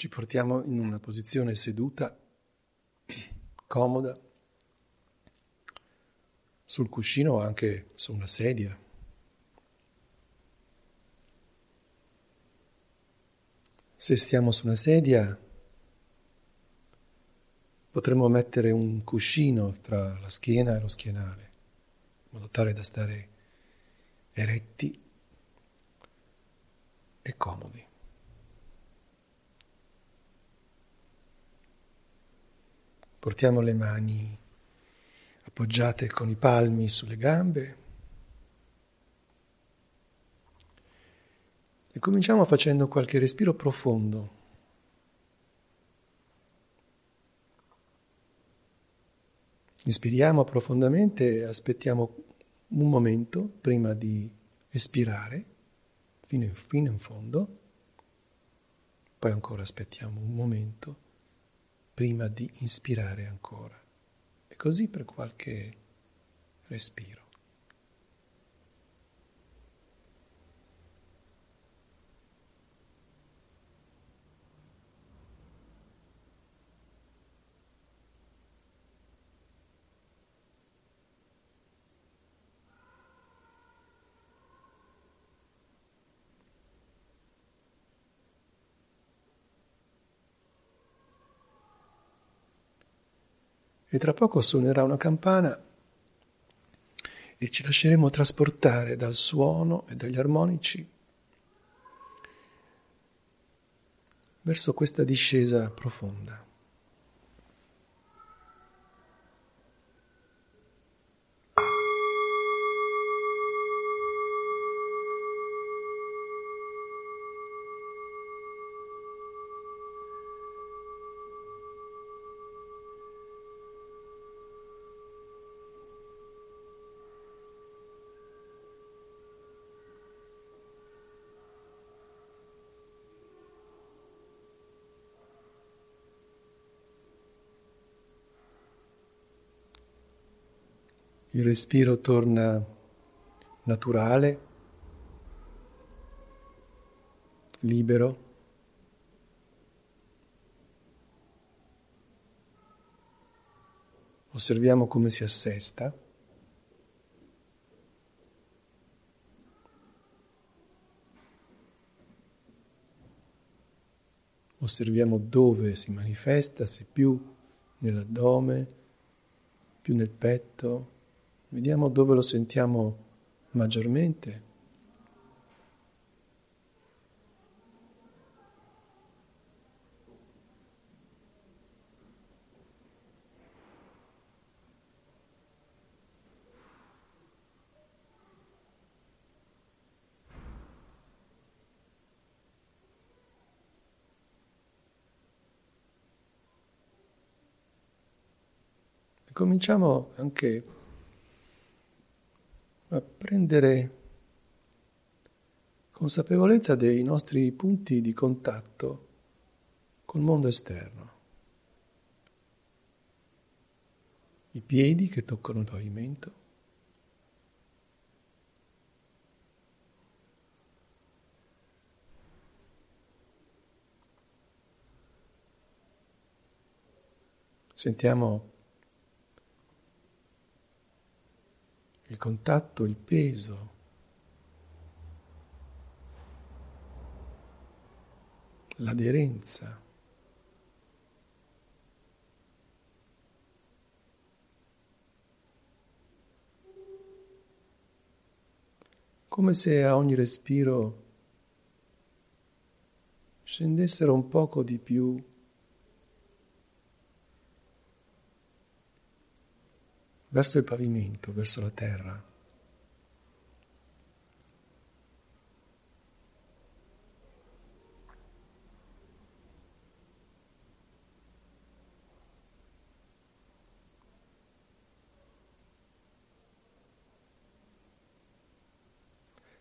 Ci portiamo in una posizione seduta, comoda, sul cuscino o anche su una sedia. Se stiamo su una sedia, potremmo mettere un cuscino tra la schiena e lo schienale, in modo tale da stare eretti e comodi. Portiamo le mani appoggiate con i palmi sulle gambe e cominciamo facendo qualche respiro profondo. Ispiriamo profondamente e aspettiamo un momento prima di espirare fino in, fino in fondo, poi ancora aspettiamo un momento prima di inspirare ancora. E così per qualche respiro. E tra poco suonerà una campana e ci lasceremo trasportare dal suono e dagli armonici verso questa discesa profonda. Il respiro torna naturale, libero. Osserviamo come si assesta. Osserviamo dove si manifesta, se più nell'addome, più nel petto, Vediamo dove lo sentiamo maggiormente. cominciamo anche a prendere consapevolezza dei nostri punti di contatto col mondo esterno. I piedi che toccano il pavimento, Sentiamo il contatto, il peso. L'aderenza. Come se a ogni respiro scendessero un poco di più verso il pavimento, verso la terra.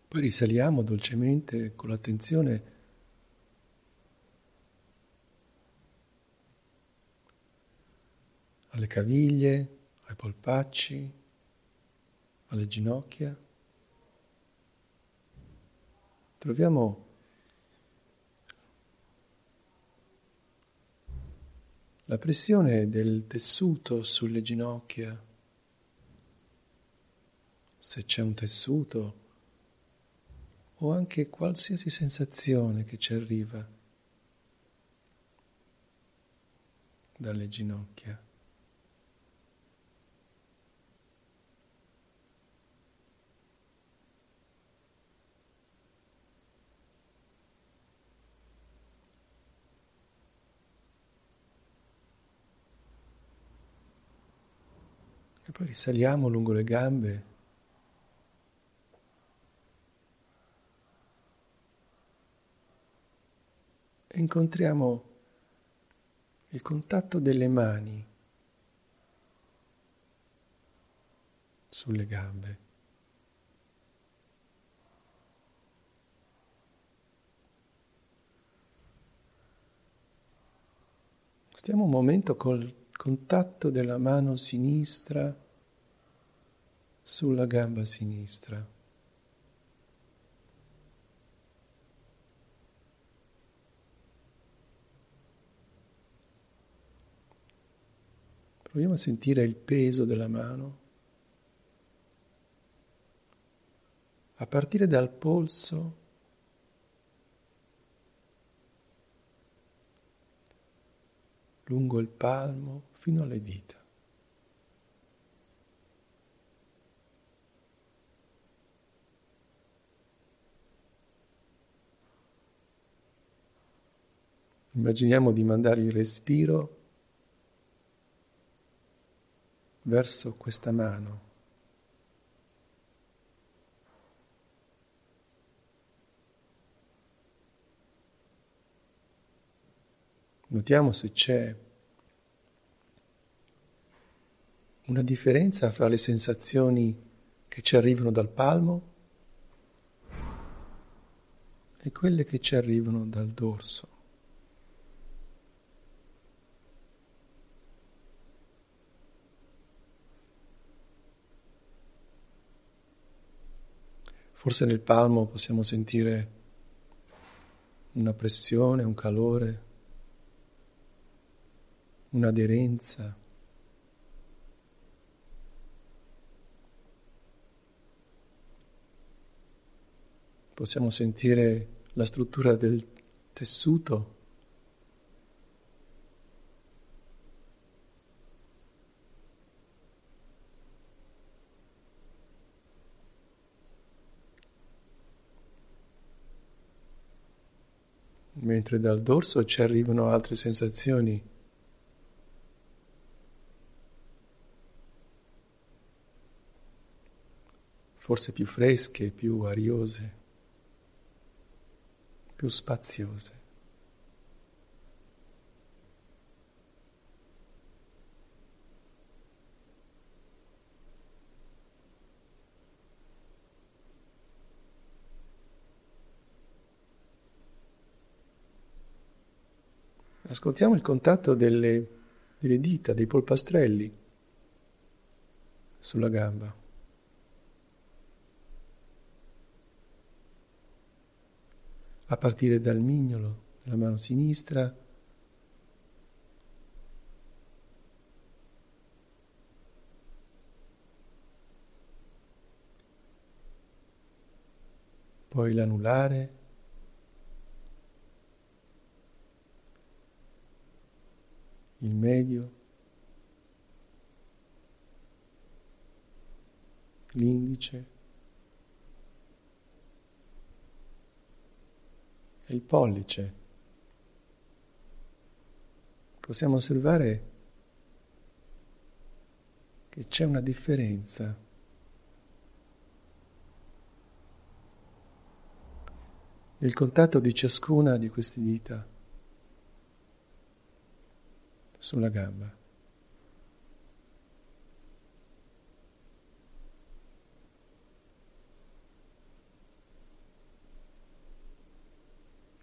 Poi risaliamo dolcemente con l'attenzione alle caviglie, ai polpacci, alle ginocchia. Troviamo la pressione del tessuto sulle ginocchia, se c'è un tessuto, o anche qualsiasi sensazione che ci arriva dalle ginocchia. Poi risaliamo lungo le gambe. E incontriamo il contatto delle mani sulle gambe. Stiamo un momento col contatto della mano sinistra sulla gamba sinistra. Proviamo a sentire il peso della mano. A partire dal polso lungo il palmo fino alle dita. Immaginiamo di mandare il respiro verso questa mano. Notiamo se c'è una differenza fra le sensazioni che ci arrivano dal palmo e quelle che ci arrivano dal dorso. Forse nel palmo possiamo sentire una pressione, un calore, un'aderenza. Possiamo sentire la struttura del tessuto. Mentre dal dorso ci arrivano altre sensazioni forse più fresche, più ariose, più spaziose. Ascoltiamo il contatto delle, delle dita, dei polpastrelli sulla gamba. a partire dal mignolo della mano sinistra, poi l'anulare, il medio, l'indice, e il pollice. Possiamo osservare che c'è una differenza. nel contatto di ciascuna di queste dita sulla gamba.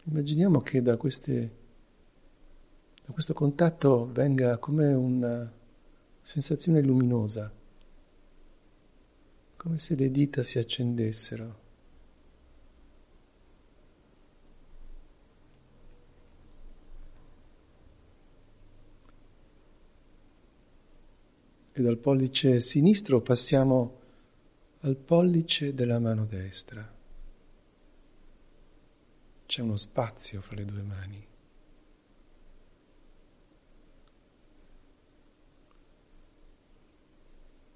Immaginiamo che da, queste, da questo contatto venga come una sensazione luminosa, come se le dita si accendessero. E dal pollice sinistro passiamo al pollice della mano destra. C'è uno spazio fra le due mani.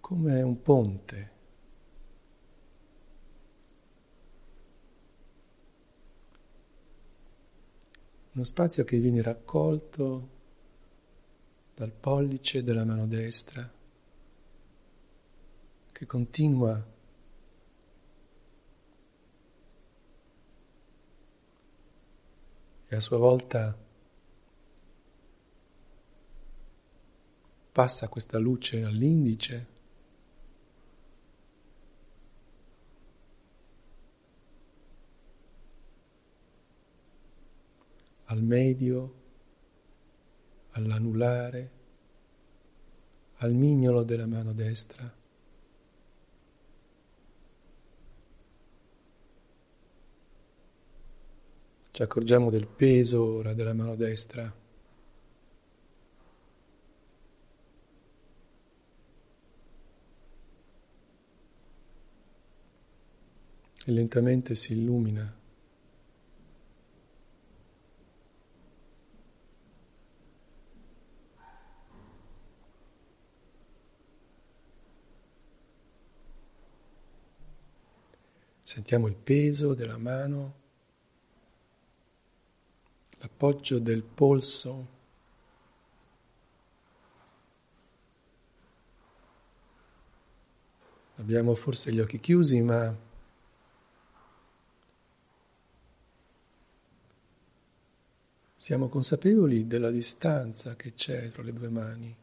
Come un ponte. Uno spazio che viene raccolto dal pollice della mano destra che continua e a sua volta passa questa luce all'indice, al medio, all'anulare, al mignolo della mano destra. Ci accorgiamo del peso ora della mano destra. E lentamente si illumina. Sentiamo il peso della mano l'appoggio del polso. Abbiamo forse gli occhi chiusi, ma siamo consapevoli della distanza che c'è tra le due mani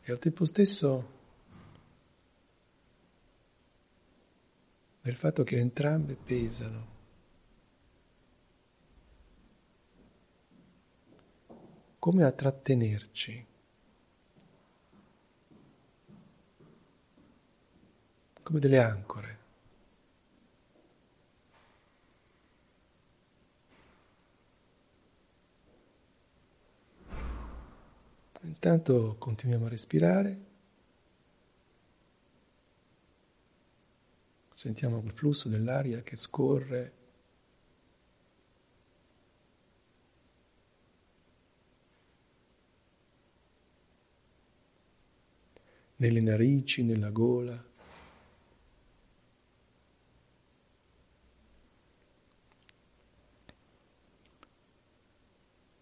e al tempo stesso del fatto che entrambe pesano. Come a trattenerci, come delle ancore. Intanto continuiamo a respirare, sentiamo il flusso dell'aria che scorre nelle narici, nella gola.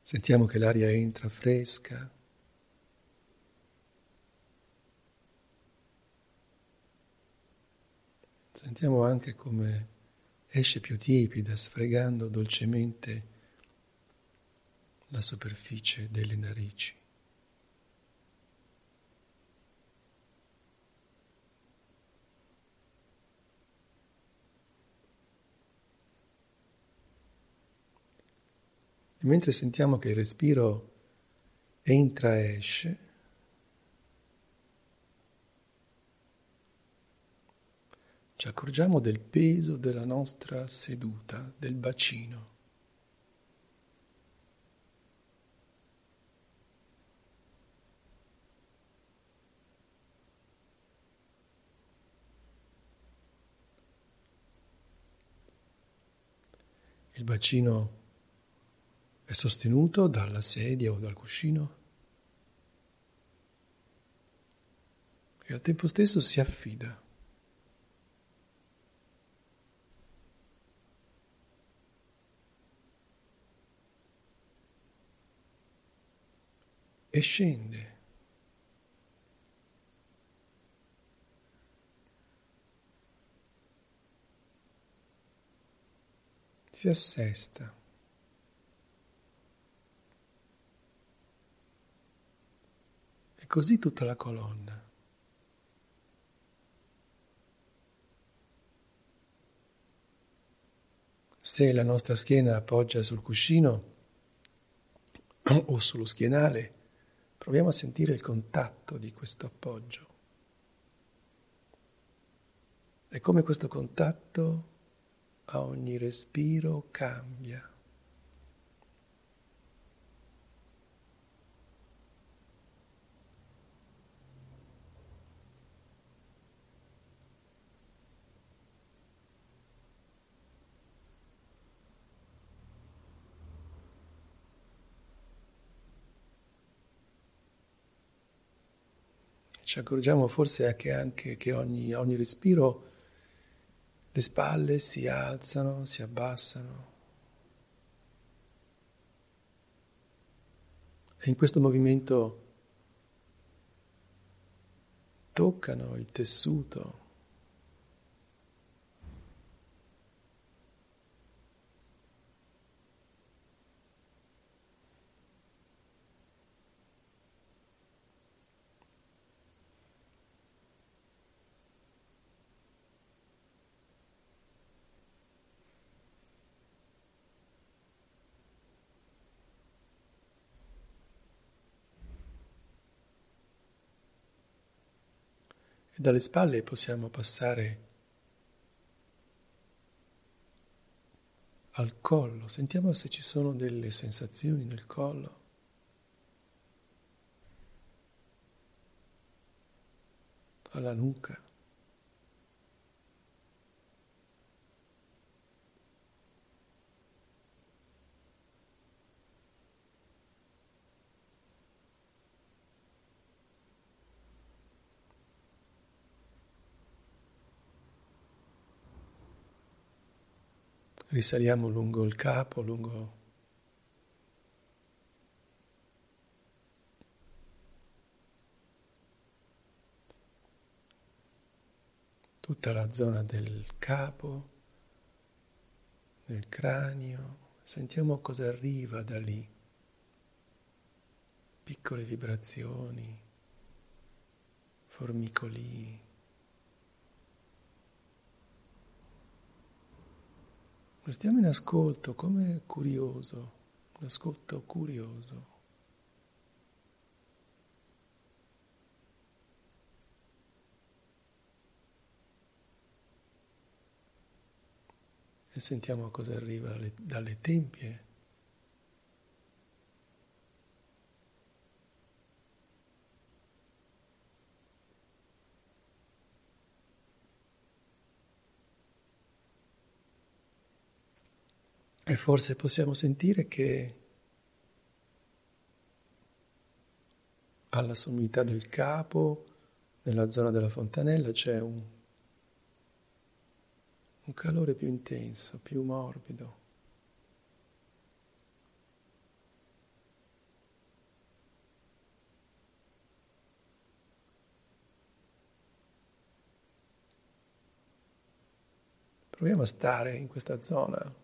Sentiamo che l'aria entra fresca. Sentiamo anche come esce più tiepida, sfregando dolcemente la superficie delle narici. E mentre sentiamo che il respiro entra e esce, ci accorgiamo del peso della nostra seduta, del bacino. Il bacino è sostenuto dalla sedia o dal cuscino e al tempo stesso si affida. E scende. Si assesta. Così tutta la colonna. Se la nostra schiena appoggia sul cuscino o sullo schienale, proviamo a sentire il contatto di questo appoggio. E come questo contatto a ogni respiro cambia. Ci accorgiamo forse che anche che ogni, ogni respiro le spalle si alzano, si abbassano. E in questo movimento toccano il tessuto e dalle spalle possiamo passare al collo. Sentiamo se ci sono delle sensazioni nel collo. alla nuca. Risaliamo lungo il capo, lungo tutta la zona del capo, del cranio, sentiamo cosa arriva da lì, piccole vibrazioni, formicoli. Restiamo in ascolto come curioso, un ascolto curioso. E sentiamo cosa arriva dalle tempie. E forse possiamo sentire che alla sommità del capo, nella zona della fontanella, c'è un, un calore più intenso, più morbido. Proviamo a stare in questa zona.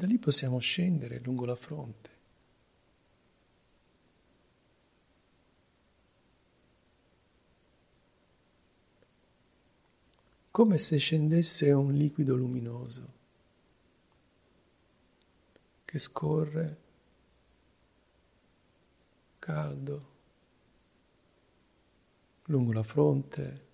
Da lì possiamo scendere lungo la fronte. Come se scendesse un liquido luminoso che scorre caldo lungo la fronte,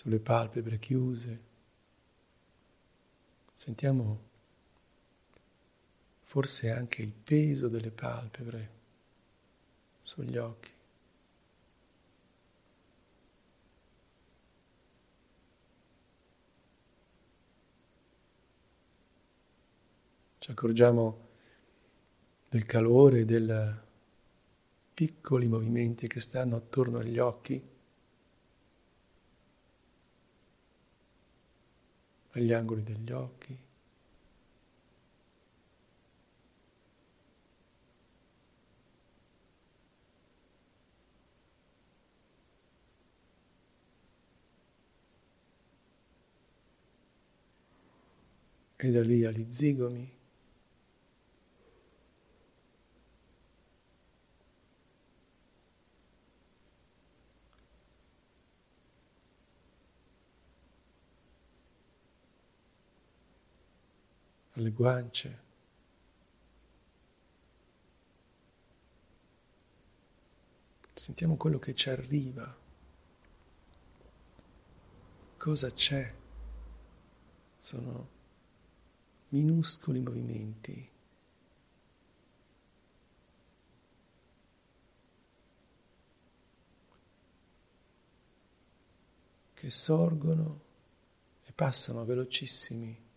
sulle palpebre chiuse. Sentiamo forse anche il peso delle palpebre sugli occhi. Ci accorgiamo del calore, dei piccoli movimenti che stanno attorno agli occhi agli angoli degli occhi. E da lì agli zigomi. alle guance. Sentiamo quello che ci arriva. Cosa c'è? Sono minuscoli movimenti. che sorgono e passano velocissimi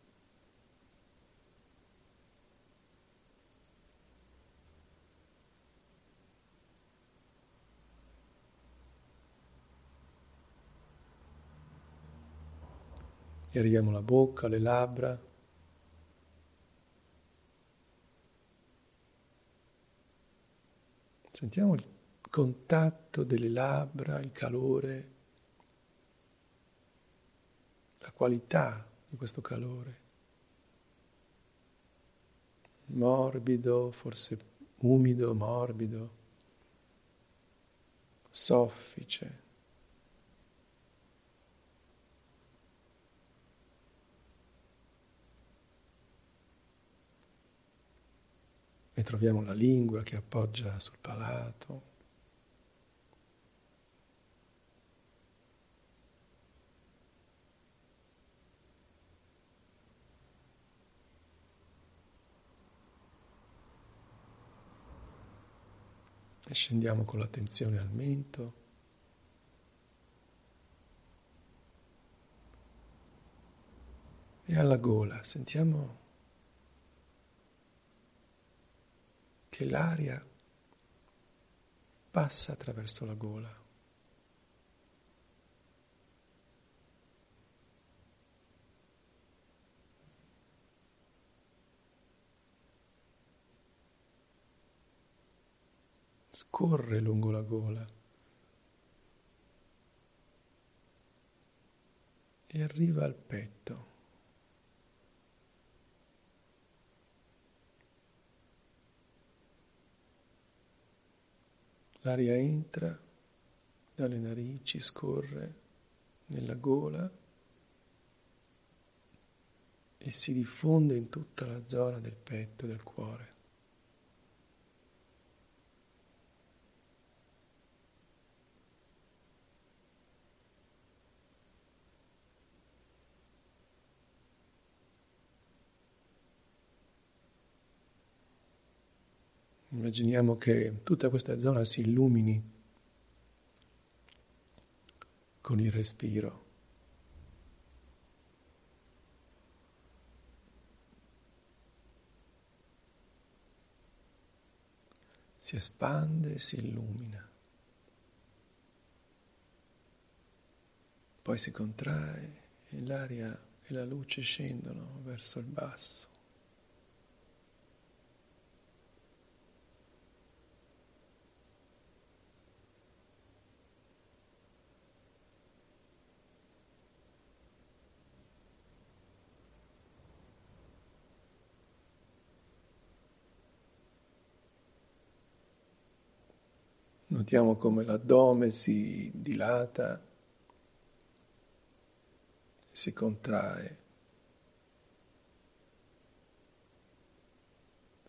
arriviamo alla bocca, alle labbra. Sentiamo il contatto delle labbra, il calore, la qualità di questo calore. Morbido, forse umido, morbido, soffice. E troviamo la lingua che appoggia sul palato. E scendiamo con l'attenzione al mento. E alla gola, sentiamo che l'aria passa attraverso la gola. Scorre lungo la gola e arriva al petto. L'aria entra dalle narici, scorre nella gola e si diffonde in tutta la zona del petto, del cuore. Immaginiamo che tutta questa zona si illumini con il respiro. Si espande e si illumina. Poi si contrae e l'aria e la luce scendono verso il basso. Notiamo come l'addome si dilata, si contrae.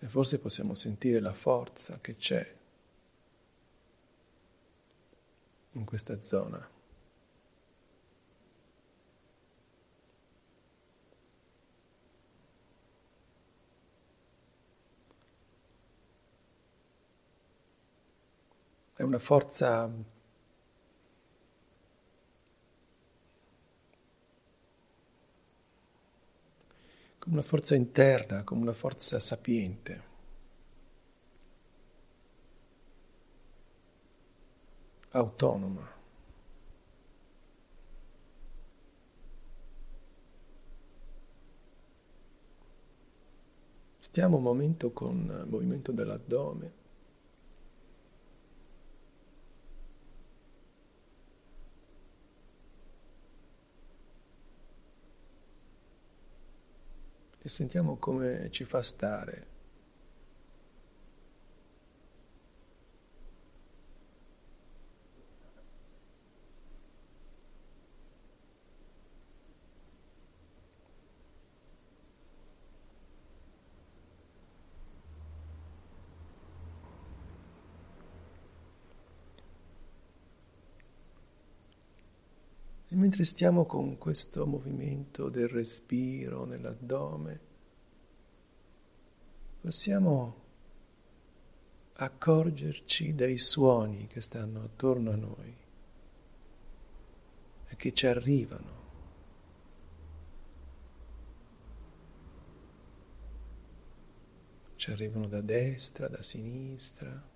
E forse possiamo sentire la forza che c'è in questa zona. Una forza come una forza interna, come una forza sapiente. autonoma. Stiamo un momento con il movimento dell'addome. E sentiamo come ci fa stare. Mentre stiamo con questo movimento del respiro nell'addome, possiamo accorgerci dei suoni che stanno attorno a noi e che ci arrivano. Ci arrivano da destra, da sinistra.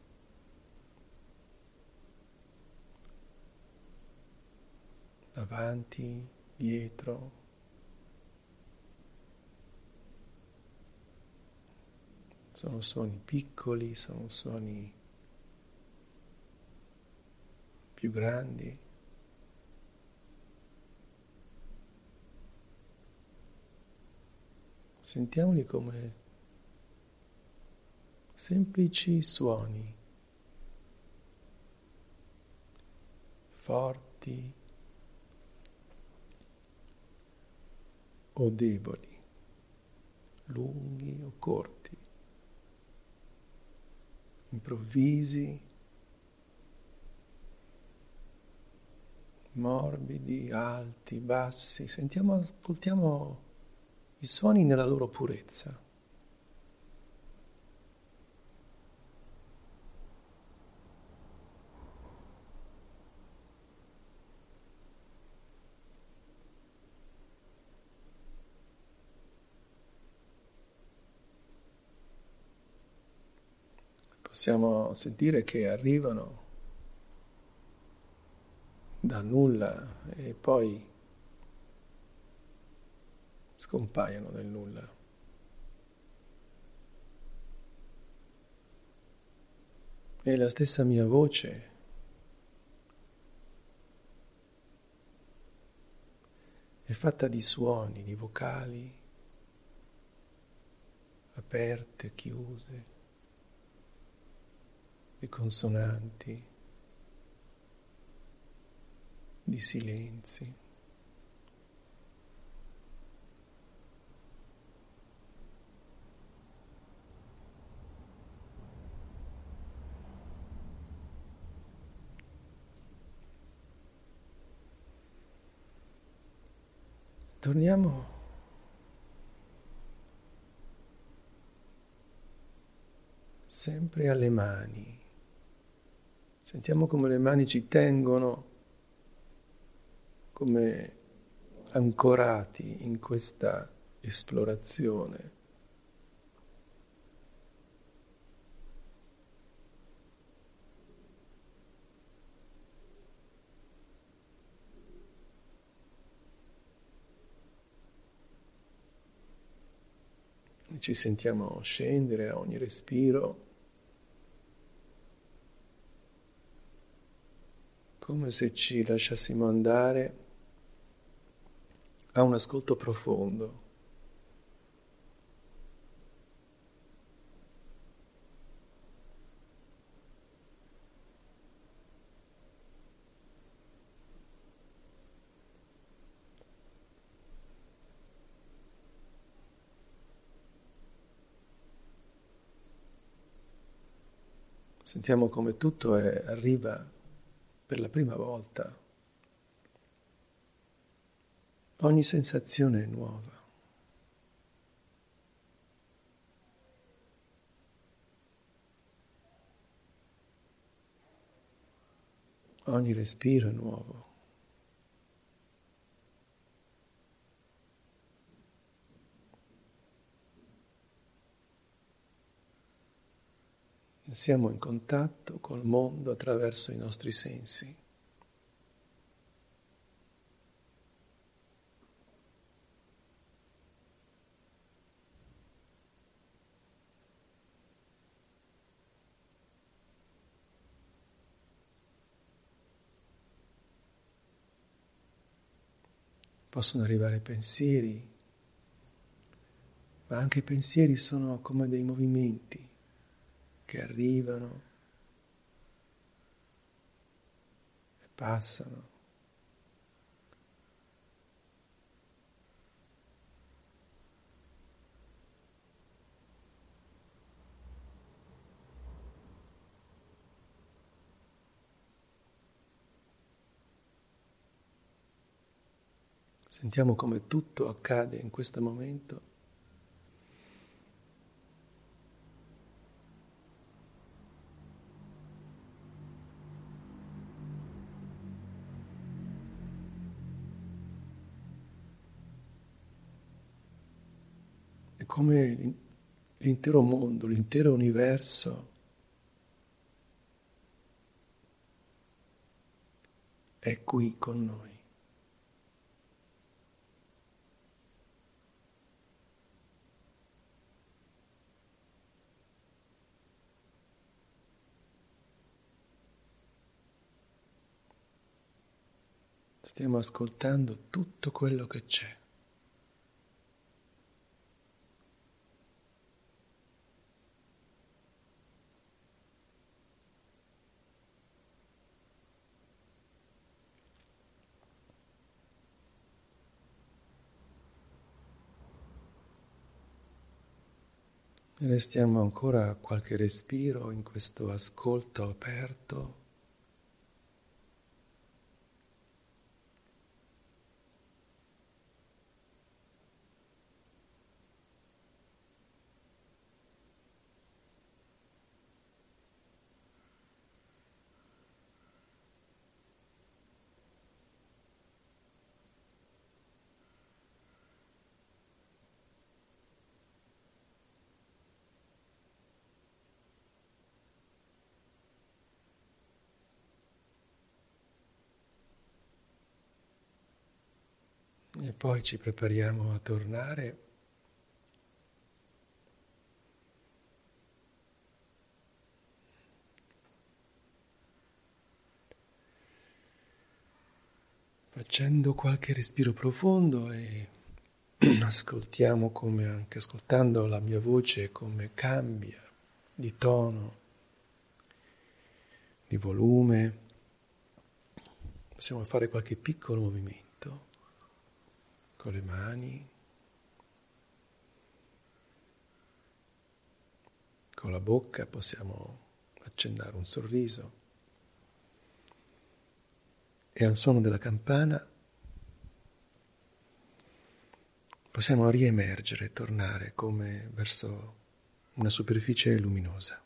Davanti, dietro. Sono suoni piccoli, sono suoni più grandi. Sentiamoli come semplici suoni, forti o deboli, lunghi o corti improvvisi, morbidi, alti, bassi. Sentiamo, ascoltiamo i suoni nella loro purezza. Possiamo sentire che arrivano da nulla e poi scompaiono nel nulla. E la stessa mia voce è fatta di suoni, di vocali aperte, chiuse di consonanti, di silenzi. Torniamo sempre alle mani. Sentiamo come le mani ci tengono come ancorati in questa esplorazione. Ci sentiamo scendere a ogni respiro come se ci lasciassimo andare a un ascolto profondo. Sentiamo come tutto è, arriva per la prima volta. Ogni sensazione è nuova. Ogni respiro è nuovo. Siamo in contatto col mondo attraverso i nostri sensi. Possono arrivare pensieri, ma anche i pensieri sono come dei movimenti che arrivano e passano. Sentiamo come tutto accade in questo momento. Come l'intero mondo, l'intero universo è qui con noi. Stiamo ascoltando tutto quello che c'è. Restiamo ancora qualche respiro in questo ascolto aperto. Poi ci prepariamo a tornare. Facendo qualche respiro profondo e ascoltiamo come anche ascoltando la mia voce come cambia di tono, di volume. Possiamo fare qualche piccolo movimento con le mani, con la bocca possiamo accennare un sorriso e al suono della campana possiamo riemergere, tornare come verso una superficie luminosa.